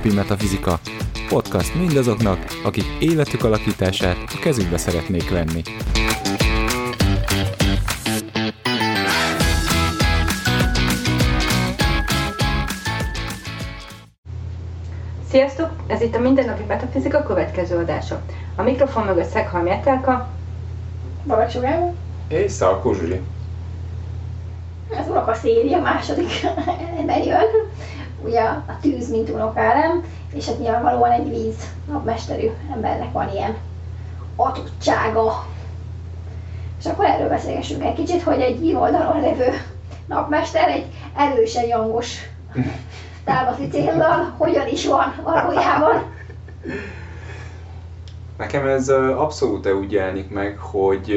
Napi Metafizika podcast mindazoknak, akik életük alakítását a kezükbe szeretnék venni. Sziasztok! Ez itt a Mindennapi Metafizika következő adása. A mikrofon mögött Szeghalmi Etelka, Babak Gábor. És Szalkó Zsuli. Az unoka széria második ember jön. Ugye a tűz, mint unokálem, és hát nyilvánvalóan egy víz napmesterű embernek van ilyen adottsága. És akkor erről beszélgessünk egy kicsit, hogy egy oldalon levő napmester egy erősen jangos távlati céllal hogyan is van valójában. Nekem ez abszolút úgy jelenik meg, hogy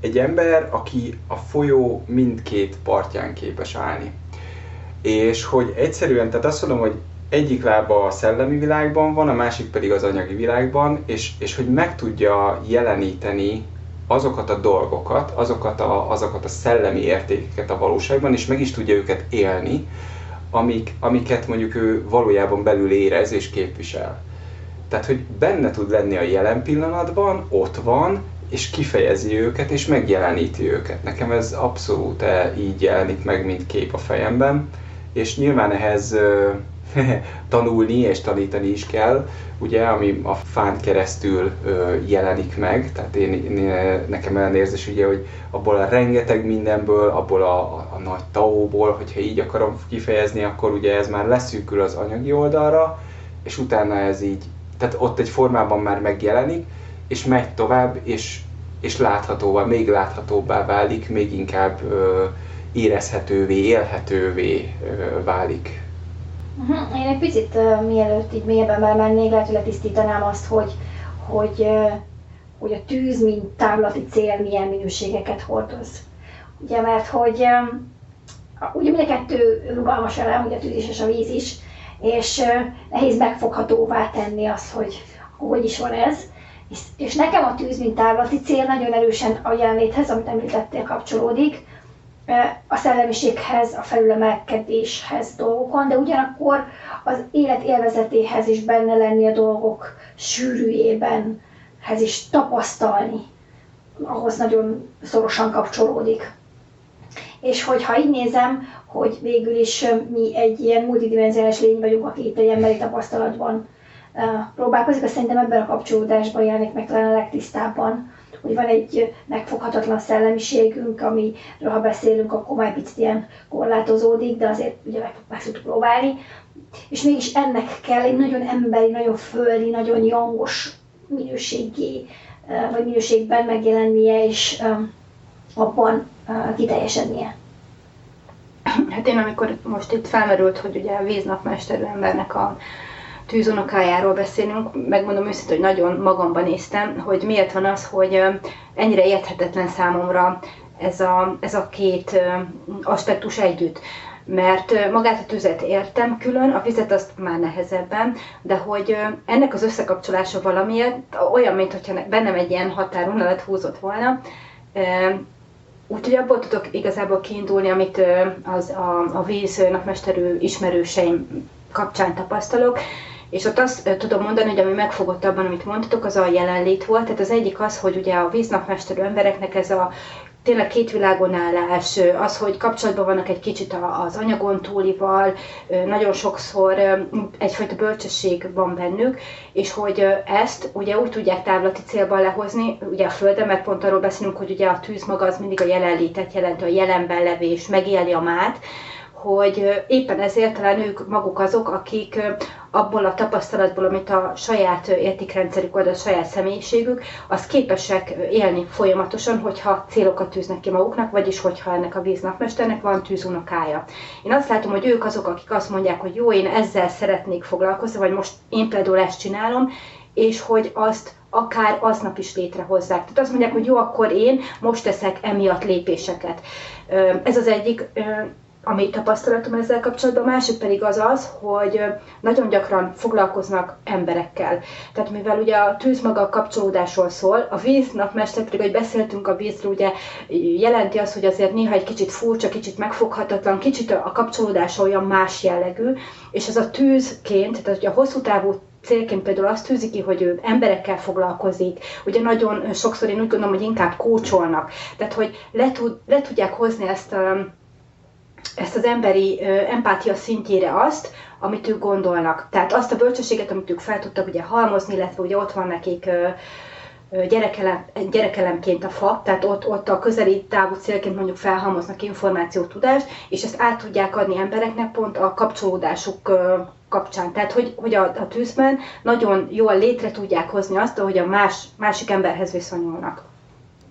egy ember, aki a folyó mindkét partján képes állni. És hogy egyszerűen, tehát azt mondom, hogy egyik lába a szellemi világban van, a másik pedig az anyagi világban, és, és hogy meg tudja jeleníteni azokat a dolgokat, azokat a, azokat a szellemi értékeket a valóságban, és meg is tudja őket élni, amik, amiket mondjuk ő valójában belül érez és képvisel. Tehát, hogy benne tud lenni a jelen pillanatban, ott van, és kifejezi őket, és megjeleníti őket. Nekem ez abszolút eh, így jelenik meg, mint kép a fejemben, és nyilván ehhez tanulni és tanítani is kell, ugye, ami a fán keresztül jelenik meg, tehát én, én, nekem olyan érzés, ugye, hogy abból a rengeteg mindenből, abból a, a, a nagy taóból, hogyha így akarom kifejezni, akkor ugye ez már leszűkül az anyagi oldalra, és utána ez így, tehát ott egy formában már megjelenik, és megy tovább, és, és láthatóvá, még láthatóbbá válik, még inkább ö, érezhetővé, élhetővé válik. Uh-huh. Én egy picit mielőtt így mélyebben belemennék, lehet, hogy letisztítanám azt, hogy, hogy, hogy a tűz, mint távlati cél milyen minőségeket hordoz. Ugye, mert hogy ugye mind a kettő rugalmas elem, ugye a tűz is és a víz is, és nehéz megfoghatóvá tenni azt, hogy hogy is van ez. És, és nekem a tűz, mint távlati cél nagyon erősen a jelenléthez, amit említettél, kapcsolódik, a szellemiséghez, a felülemelkedéshez dolgokon, de ugyanakkor az élet élvezetéhez is benne lenni a dolgok sűrűjében, hez is tapasztalni, ahhoz nagyon szorosan kapcsolódik. És hogyha így nézem, hogy végül is mi egy ilyen multidimenziális lény vagyunk, aki itt egy emberi tapasztalatban próbálkozik, azt szerintem ebben a kapcsolódásban jelenik meg talán a legtisztábban, hogy van egy megfoghatatlan szellemiségünk, amiről ha beszélünk, akkor már picit ilyen korlátozódik, de azért ugye meg, meg tudjuk próbálni. És mégis ennek kell egy nagyon emberi, nagyon földi, nagyon jangos minőségé, vagy minőségben megjelennie, és abban kiteljesednie. Hát én amikor most itt felmerült, hogy ugye a víznapmesterű embernek a tűzunokájáról beszélünk, megmondom őszintén, hogy nagyon magamban néztem, hogy miért van az, hogy ennyire érthetetlen számomra ez a, ez a két aspektus együtt. Mert magát a tüzet értem külön, a vizet azt már nehezebben, de hogy ennek az összekapcsolása valamiért olyan, mintha bennem egy ilyen határunalat húzott volna, Úgyhogy abból tudok igazából kiindulni, amit az, a, a víz napmesterű ismerőseim kapcsán tapasztalok, és ott azt tudom mondani, hogy ami megfogott abban, amit mondtatok, az a jelenlét volt. Tehát az egyik az, hogy ugye a víznapmesterű embereknek ez a tényleg két világon állás, az, hogy kapcsolatban vannak egy kicsit az anyagon túlival, nagyon sokszor egyfajta bölcsesség van bennük, és hogy ezt ugye úgy tudják távlati célban lehozni, ugye a Földön, mert pont arról beszélünk, hogy ugye a tűz maga az mindig a jelenlétet jelenti, a jelenben levés, megélni a mát, hogy éppen ezért talán ők maguk azok, akik abból a tapasztalatból, amit a saját értékrendszerük vagy a saját személyiségük, az képesek élni folyamatosan, hogyha célokat tűznek ki maguknak, vagyis hogyha ennek a víznapmesternek van tűzunokája. Én azt látom, hogy ők azok, akik azt mondják, hogy jó, én ezzel szeretnék foglalkozni, vagy most én például ezt csinálom, és hogy azt akár aznap is létrehozzák. Tehát azt mondják, hogy jó, akkor én most teszek emiatt lépéseket. Ez az egyik ami tapasztalatom ezzel kapcsolatban, a másik pedig az az, hogy nagyon gyakran foglalkoznak emberekkel. Tehát mivel ugye a tűz maga a kapcsolódásról szól, a víz napmester pedig, hogy beszéltünk a vízről, ugye jelenti azt, hogy azért néha egy kicsit furcsa, kicsit megfoghatatlan, kicsit a kapcsolódása olyan más jellegű, és ez a tűzként, tehát ugye a hosszú távú célként például azt tűzi ki, hogy ő emberekkel foglalkozik, ugye nagyon sokszor én úgy gondolom, hogy inkább kócsolnak, tehát hogy le, tud, le tudják hozni ezt a, ezt az emberi empátia szintjére azt, amit ők gondolnak. Tehát azt a bölcsességet, amit ők fel tudtak ugye halmozni, illetve ugye ott van nekik gyerekelem, gyerekelemként a fa, tehát ott, ott a közeli távú célként mondjuk felhalmoznak információt, tudást, és ezt át tudják adni embereknek pont a kapcsolódásuk kapcsán. Tehát, hogy, hogy a, a tűzben nagyon jól létre tudják hozni azt, hogy a más, másik emberhez viszonyulnak.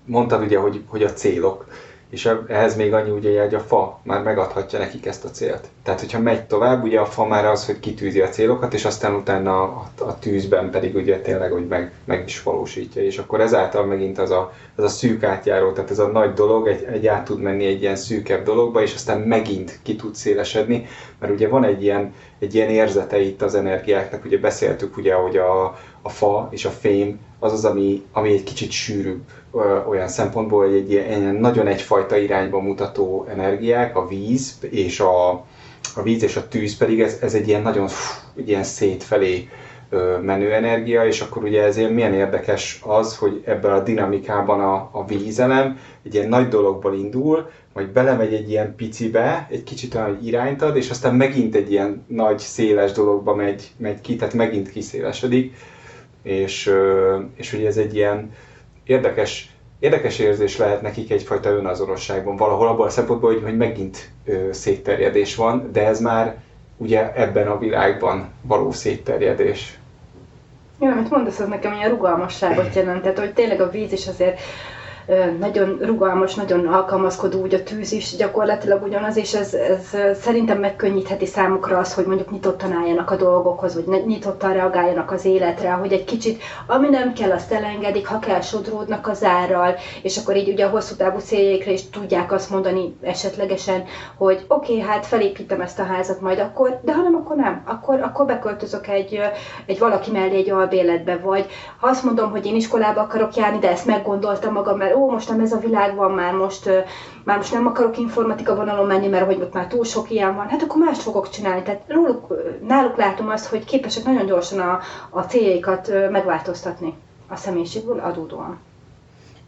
Mondtad ugye, hogy, hogy a célok és ehhez még annyi ugye, hogy a fa már megadhatja nekik ezt a célt. Tehát, hogyha megy tovább, ugye a fa már az, hogy kitűzi a célokat, és aztán utána a, a tűzben pedig ugye tényleg, hogy meg, meg is valósítja. És akkor ezáltal megint az a, az a szűk átjáró, tehát ez a nagy dolog egy, egy át tud menni egy ilyen szűkebb dologba, és aztán megint ki tud szélesedni, mert ugye van egy ilyen, egy ilyen érzete itt az energiáknak, ugye beszéltük ugye, hogy a, a fa és a fém az az, ami, ami egy kicsit sűrűbb olyan szempontból, hogy egy ilyen nagyon egyfajta irányba mutató energiák, a víz és a, a víz és a tűz pedig ez, ez egy ilyen nagyon egy ilyen szétfelé menő energia, és akkor ugye ezért milyen érdekes az, hogy ebben a dinamikában a, a vízelem egy ilyen nagy dologból indul, majd belemegy egy ilyen picibe, egy kicsit olyan irányt ad, és aztán megint egy ilyen nagy, széles dologba megy, megy ki, tehát megint kiszélesedik, és, és ugye ez egy ilyen érdekes, érdekes érzés lehet nekik egyfajta önazonosságban, valahol abban a szempontból, hogy, hogy megint szétterjedés van, de ez már ugye ebben a világban való szétterjedés. Ja, amit mondasz, az nekem ilyen rugalmasságot jelent, tehát hogy tényleg a víz is azért nagyon rugalmas, nagyon alkalmazkodó, úgy a tűz is gyakorlatilag ugyanaz, és ez, ez szerintem megkönnyítheti számukra az, hogy mondjuk nyitottan álljanak a dolgokhoz, vagy nyitottan reagáljanak az életre, hogy egy kicsit, ami nem kell, azt elengedik, ha kell, sodródnak az árral, és akkor így ugye a hosszú távú céljaikra is tudják azt mondani esetlegesen, hogy oké, okay, hát felépítem ezt a házat majd akkor, de ha nem, akkor nem, akkor, akkor beköltözök egy, egy valaki mellé egy albéletbe, vagy ha azt mondom, hogy én iskolába akarok járni, de ezt meggondoltam magam, mert ó, most nem ez a világ van, már most, már most nem akarok informatika vonalon menni, mert hogy ott már túl sok ilyen van, hát akkor mást fogok csinálni. Tehát róluk, náluk látom azt, hogy képesek nagyon gyorsan a, a céljaikat megváltoztatni a személyiségből adódóan.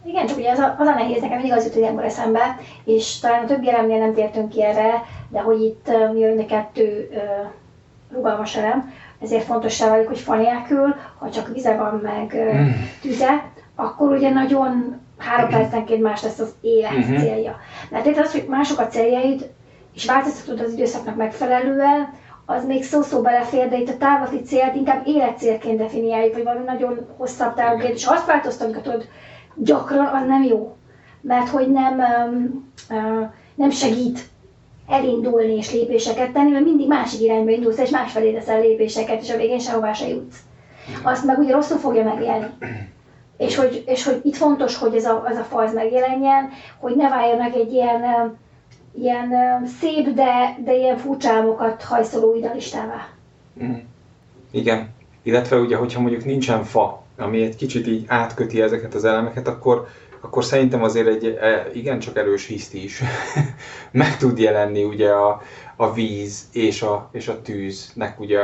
Igen, csak ugye az a, az a nehéz, nekem mindig az jut ilyenkor eszembe, és talán a többi elemnél nem tértünk ki erre, de hogy itt jön a kettő rugalmas elem, ezért fontos válik, hogy fa nélkül, ha csak vize van meg uh, tüze, akkor ugye nagyon három percenként más lesz az élet uh-huh. célja. Mert érted az, hogy mások a céljaid, és változtatod az időszaknak megfelelően, az még szó-szó belefér, de itt a távlati célt inkább életcélként definiáljuk, vagy valami nagyon hosszabb távként, és azt változtatod gyakran, az nem jó. Mert hogy nem, um, uh, nem segít elindulni és lépéseket tenni, mert mindig másik irányba indulsz, és másfelé teszel lépéseket, és a végén sehová se jutsz. Azt meg ugye rosszul fogja megélni. És hogy, és hogy itt fontos, hogy ez a, ez a fajz megjelenjen, hogy ne váljon meg egy ilyen, ilyen szép, de, de ilyen furcsámokat hajszoló idealistává. Mm. Igen. Illetve ugye, hogyha mondjuk nincsen fa, ami egy kicsit így átköti ezeket az elemeket, akkor, akkor szerintem azért egy e, igencsak erős hiszt is meg tud jelenni ugye a, a víz és a, és a tűznek, ugye,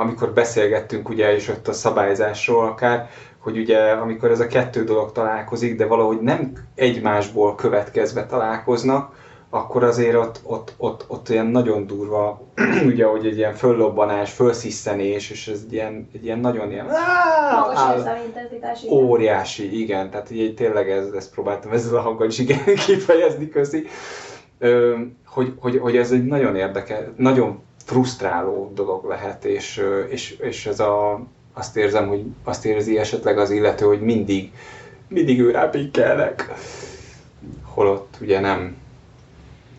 amikor beszélgettünk ugye, és ott a szabályzásról akár, hogy ugye amikor ez a kettő dolog találkozik, de valahogy nem egymásból következve találkoznak, akkor azért ott, ott, ott, ott ilyen nagyon durva, ugye, hogy egy ilyen föllobbanás, fölsziszenés, és ez egy ilyen, egy ilyen nagyon ilyen... Magas áll, Óriási, igen, tehát ugye, tényleg ez, ezt próbáltam ezzel a hanggal is igen kifejezni, köszi. Ö, hogy, hogy, hogy, ez egy nagyon érdekes, nagyon frusztráló dolog lehet, és, és, és ez a, azt érzem, hogy azt érzi esetleg az illető, hogy mindig, mindig ő rápikkelnek. Holott ugye nem.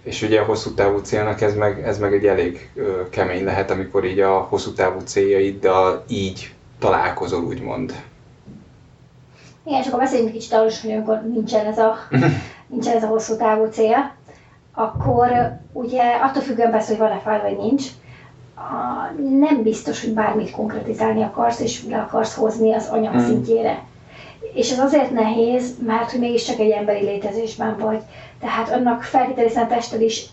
És ugye a hosszú távú célnak ez meg, ez meg egy elég ö, kemény lehet, amikor így a hosszú távú céljaiddal így találkozol, úgymond. Igen, és akkor beszéljünk kicsit arról, hogy amikor nincsen ez a, nincsen ez a hosszú távú cél. akkor ugye attól függően persze, hogy van-e fáj vagy nincs, nem biztos, hogy bármit konkretizálni akarsz, és le akarsz hozni az anyag hmm. szintjére. És ez azért nehéz, mert hogy mégiscsak egy emberi létezésben vagy. Tehát annak feltételi tested is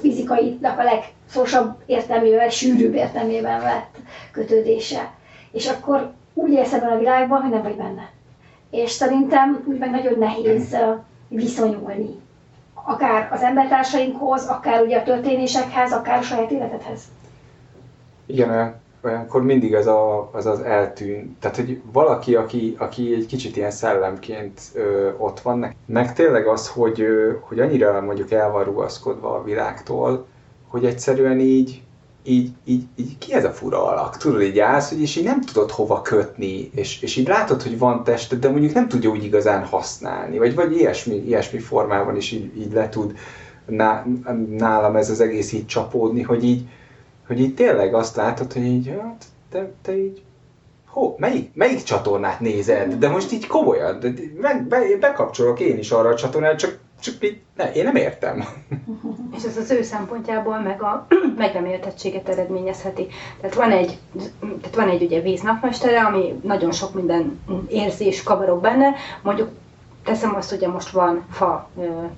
fizikainak a legszorosabb értelmével, sűrűbb értelmében vett kötődése. És akkor úgy élsz ebben a világban, hogy nem vagy benne. És szerintem úgy meg nagyon nehéz viszonyulni. Akár az embertársainkhoz, akár ugye a történésekhez, akár a saját életedhez. Igen, olyan, olyankor mindig az, a, az az eltűn. Tehát, hogy valaki, aki, aki egy kicsit ilyen szellemként ö, ott van, meg tényleg az, hogy, ö, hogy annyira mondjuk el van rugaszkodva a világtól, hogy egyszerűen így, így, így, így ki ez a fura alak? Tudod, így állsz, hogy és így nem tudod hova kötni, és, és így látod, hogy van tested, de mondjuk nem tudja úgy igazán használni, vagy, vagy ilyesmi, ilyesmi formában is így, így le tud nálam ez az egész így csapódni, hogy így, hogy így tényleg azt látod, hogy így, hát, te, te így, hó, melyik, melyik csatornát nézed? De most így komolyan, de be, be, bekapcsolok én is arra a csatornára, csak, csak így, ne, én nem értem. És ez az ő szempontjából meg a meg nem értettséget eredményezheti. Tehát van egy, tehát van egy ugye víznapmestere, ami nagyon sok minden érzés kavarok benne, mondjuk teszem azt, hogy most van fa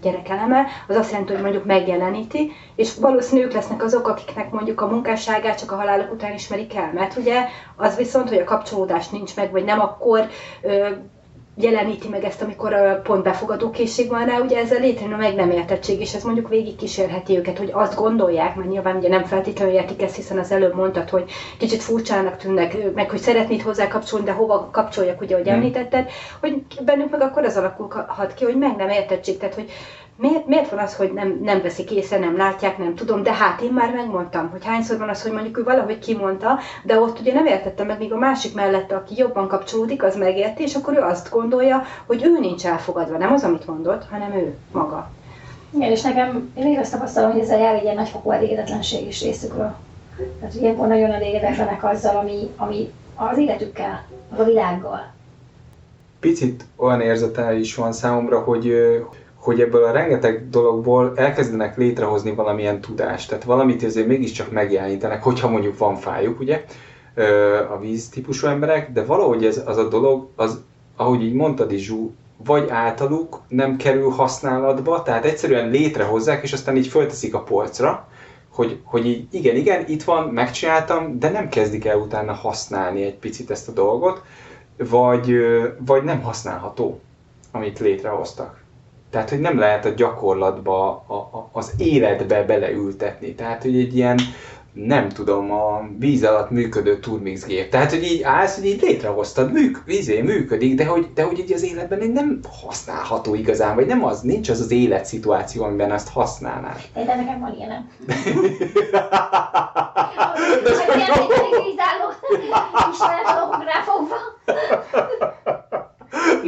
gyerekeleme, az azt jelenti, hogy mondjuk megjeleníti, és valószínűleg ők lesznek azok, akiknek mondjuk a munkásságát csak a halálok után ismerik el. Mert ugye az viszont, hogy a kapcsolódás nincs meg, vagy nem akkor jeleníti meg ezt, amikor pont befogadó készség van rá, ugye ezzel létrejön a meg nem értettség, és ez mondjuk végig kísérheti őket, hogy azt gondolják, mert nyilván ugye nem feltétlenül értik ezt, hiszen az előbb mondtad, hogy kicsit furcsának tűnnek, meg hogy szeretnéd hozzá kapcsolni, de hova kapcsoljak, ugye, ahogy említetted, hogy bennük meg akkor az alakulhat ki, hogy meg nem értettség, tehát hogy miért, miért van az, hogy nem, nem veszik észre, nem látják, nem tudom, de hát én már megmondtam, hogy hányszor van az, hogy mondjuk ő valahogy kimondta, de ott ugye nem értettem meg, míg a másik mellette, aki jobban kapcsolódik, az megérti, és akkor ő azt gondolja, hogy ő nincs elfogadva, nem az, amit mondott, hanem ő maga. Igen, és nekem, én még azt tapasztalom, hogy ezzel jár egy ilyen nagyfokú elégedetlenség is részükről. Tehát ilyenkor nagyon elégedetlenek azzal, ami, ami az életükkel, az a világgal. Picit olyan érzete is van számomra, hogy hogy ebből a rengeteg dologból elkezdenek létrehozni valamilyen tudást, tehát valamit azért mégiscsak megjelenítenek, hogyha mondjuk van fájuk, ugye, a víz típusú emberek, de valahogy ez az a dolog, az, ahogy így mondtad is, Zsú, vagy általuk nem kerül használatba, tehát egyszerűen létrehozzák, és aztán így fölteszik a polcra, hogy, hogy így igen, igen, itt van, megcsináltam, de nem kezdik el utána használni egy picit ezt a dolgot, vagy, vagy nem használható, amit létrehoztak. Tehát, hogy nem lehet a gyakorlatba, a, a, az életbe beleültetni. Tehát, hogy egy ilyen, nem tudom, a víz alatt működő turmix gép. Tehát, hogy így állsz, hogy így létrehoztad, műk, vízé működik, de hogy, de hogy így az életben egy nem használható igazán, vagy nem az, nincs az az életszituáció, amiben ezt használnál. De nekem van ilyenem. Hogy ilyen vízálló ismeret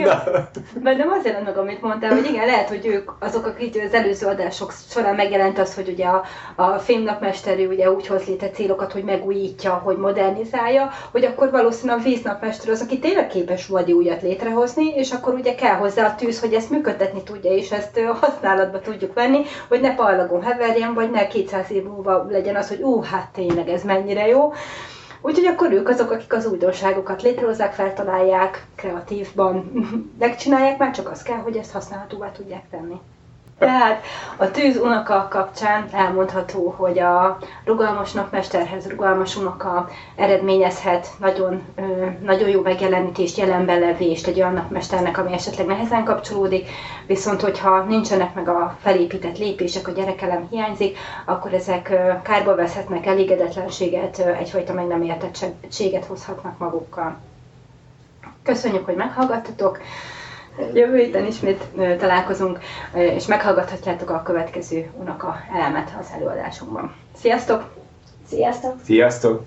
ráfogva. Mert nem azért meg, amit mondtál, hogy igen, lehet, hogy ők azok, akik az előző adások során megjelent az, hogy ugye a, a filmnapmesterű ugye úgy hoz létre célokat, hogy megújítja, hogy modernizálja, hogy akkor valószínűleg a víznapmester az, aki tényleg képes vadi újat létrehozni, és akkor ugye kell hozzá a tűz, hogy ezt működtetni tudja, és ezt használatba tudjuk venni, hogy ne pallagon heverjen, vagy ne 200 év múlva legyen az, hogy ú, hát tényleg ez mennyire jó. Úgyhogy akkor ők azok, akik az újdonságokat létrehozzák, feltalálják, kreatívban megcsinálják, már csak az kell, hogy ezt használhatóvá tudják tenni. Tehát a tűz unoka kapcsán elmondható, hogy a rugalmas napmesterhez rugalmas unoka eredményezhet nagyon, nagyon jó megjelenítést, jelenben levést egy olyan napmesternek, ami esetleg nehezen kapcsolódik, viszont hogyha nincsenek meg a felépített lépések, a gyerekelem hiányzik, akkor ezek kárba veszhetnek, elégedetlenséget, egyfajta meg nem értettséget hozhatnak magukkal. Köszönjük, hogy meghallgattatok! Jövő héten ismét találkozunk, és meghallgathatjátok a következő unoka elemet az előadásunkban. Sziasztok! Sziasztok! Sziasztok!